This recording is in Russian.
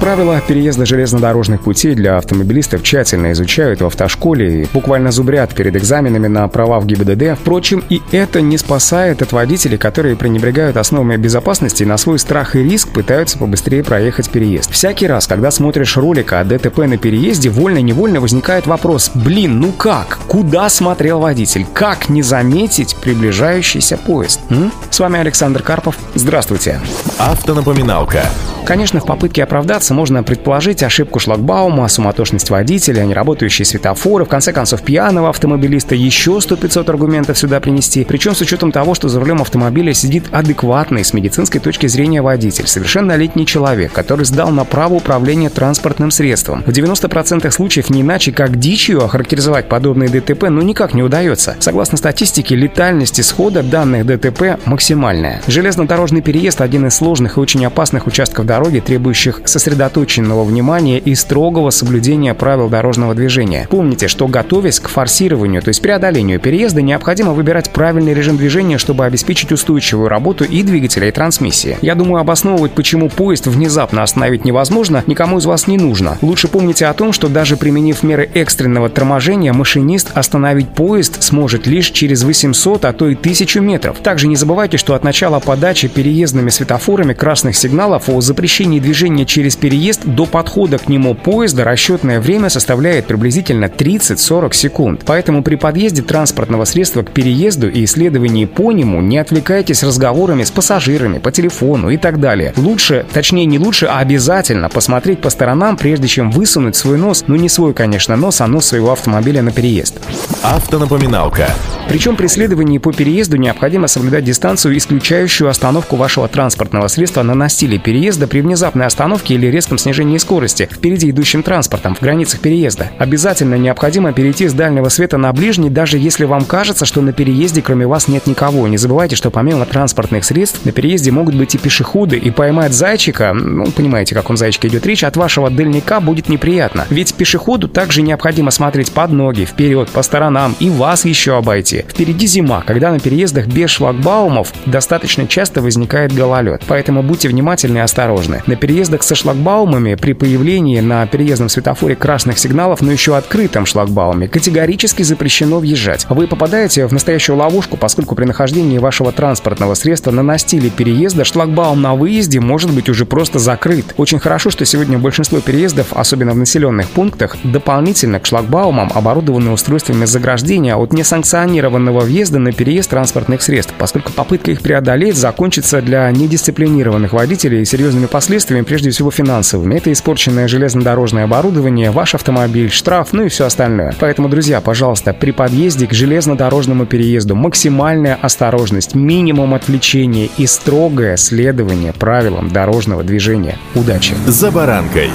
Правила переезда железнодорожных путей для автомобилистов тщательно изучают в автошколе и буквально зубрят перед экзаменами на права в ГИБДД. Впрочем, и это не спасает от водителей, которые пренебрегают основами безопасности и на свой страх и риск пытаются побыстрее проехать переезд. Всякий раз, когда смотришь ролик о ДТП на переезде, вольно-невольно возникает вопрос «Блин, ну как? Куда смотрел водитель? Как не заметить приближающийся поезд?» М? С вами Александр Карпов. Здравствуйте. Автонапоминалка. Конечно, в попытке оправдаться можно предположить ошибку шлагбаума, суматошность водителя, неработающие светофоры, в конце концов пьяного автомобилиста, еще 100-500 аргументов сюда принести. Причем с учетом того, что за рулем автомобиля сидит адекватный с медицинской точки зрения водитель, совершеннолетний человек, который сдал на право управления транспортным средством. В 90% случаев не иначе, как дичью охарактеризовать подобные ДТП, ну никак не удается. Согласно статистике, летальность исхода данных ДТП максимальная. Железнодорожный переезд – один из сложных и очень опасных участков дороги дороги, требующих сосредоточенного внимания и строгого соблюдения правил дорожного движения. Помните, что готовясь к форсированию, то есть преодолению переезда, необходимо выбирать правильный режим движения, чтобы обеспечить устойчивую работу и двигателя, и трансмиссии. Я думаю, обосновывать, почему поезд внезапно остановить невозможно, никому из вас не нужно. Лучше помните о том, что даже применив меры экстренного торможения, машинист остановить поезд сможет лишь через 800, а то и 1000 метров. Также не забывайте, что от начала подачи переездными светофорами красных сигналов о запрещении запрещении движения через переезд до подхода к нему поезда расчетное время составляет приблизительно 30-40 секунд. Поэтому при подъезде транспортного средства к переезду и исследовании по нему не отвлекайтесь разговорами с пассажирами по телефону и так далее. Лучше, точнее не лучше, а обязательно посмотреть по сторонам, прежде чем высунуть свой нос, ну не свой, конечно, нос, а нос своего автомобиля на переезд. Автонапоминалка. Причем при следовании по переезду необходимо соблюдать дистанцию, исключающую остановку вашего транспортного средства на настиле переезда при внезапной остановке или резком снижении скорости впереди идущим транспортом в границах переезда. Обязательно необходимо перейти с дальнего света на ближний, даже если вам кажется, что на переезде кроме вас нет никого. Не забывайте, что помимо транспортных средств на переезде могут быть и пешеходы, и поймать зайчика, ну, понимаете, о каком зайчике идет речь, от вашего дальника будет неприятно. Ведь пешеходу также необходимо смотреть под ноги, вперед, по сторонам и вас еще обойти. Впереди зима, когда на переездах без шлагбаумов достаточно часто возникает гололед. Поэтому будьте внимательны и осторожны. На переездах со шлагбаумами при появлении на переездном светофоре красных сигналов, но еще открытом шлагбауме, категорически запрещено въезжать. Вы попадаете в настоящую ловушку, поскольку при нахождении вашего транспортного средства на настиле переезда шлагбаум на выезде может быть уже просто закрыт. Очень хорошо, что сегодня большинство переездов, особенно в населенных пунктах, дополнительно к шлагбаумам оборудованы устройствами заграждения от несанкционированных несанкционированного въезда на переезд транспортных средств, поскольку попытка их преодолеть закончится для недисциплинированных водителей серьезными последствиями, прежде всего финансовыми. Это испорченное железнодорожное оборудование, ваш автомобиль, штраф, ну и все остальное. Поэтому, друзья, пожалуйста, при подъезде к железнодорожному переезду максимальная осторожность, минимум отвлечения и строгое следование правилам дорожного движения. Удачи! За баранкой.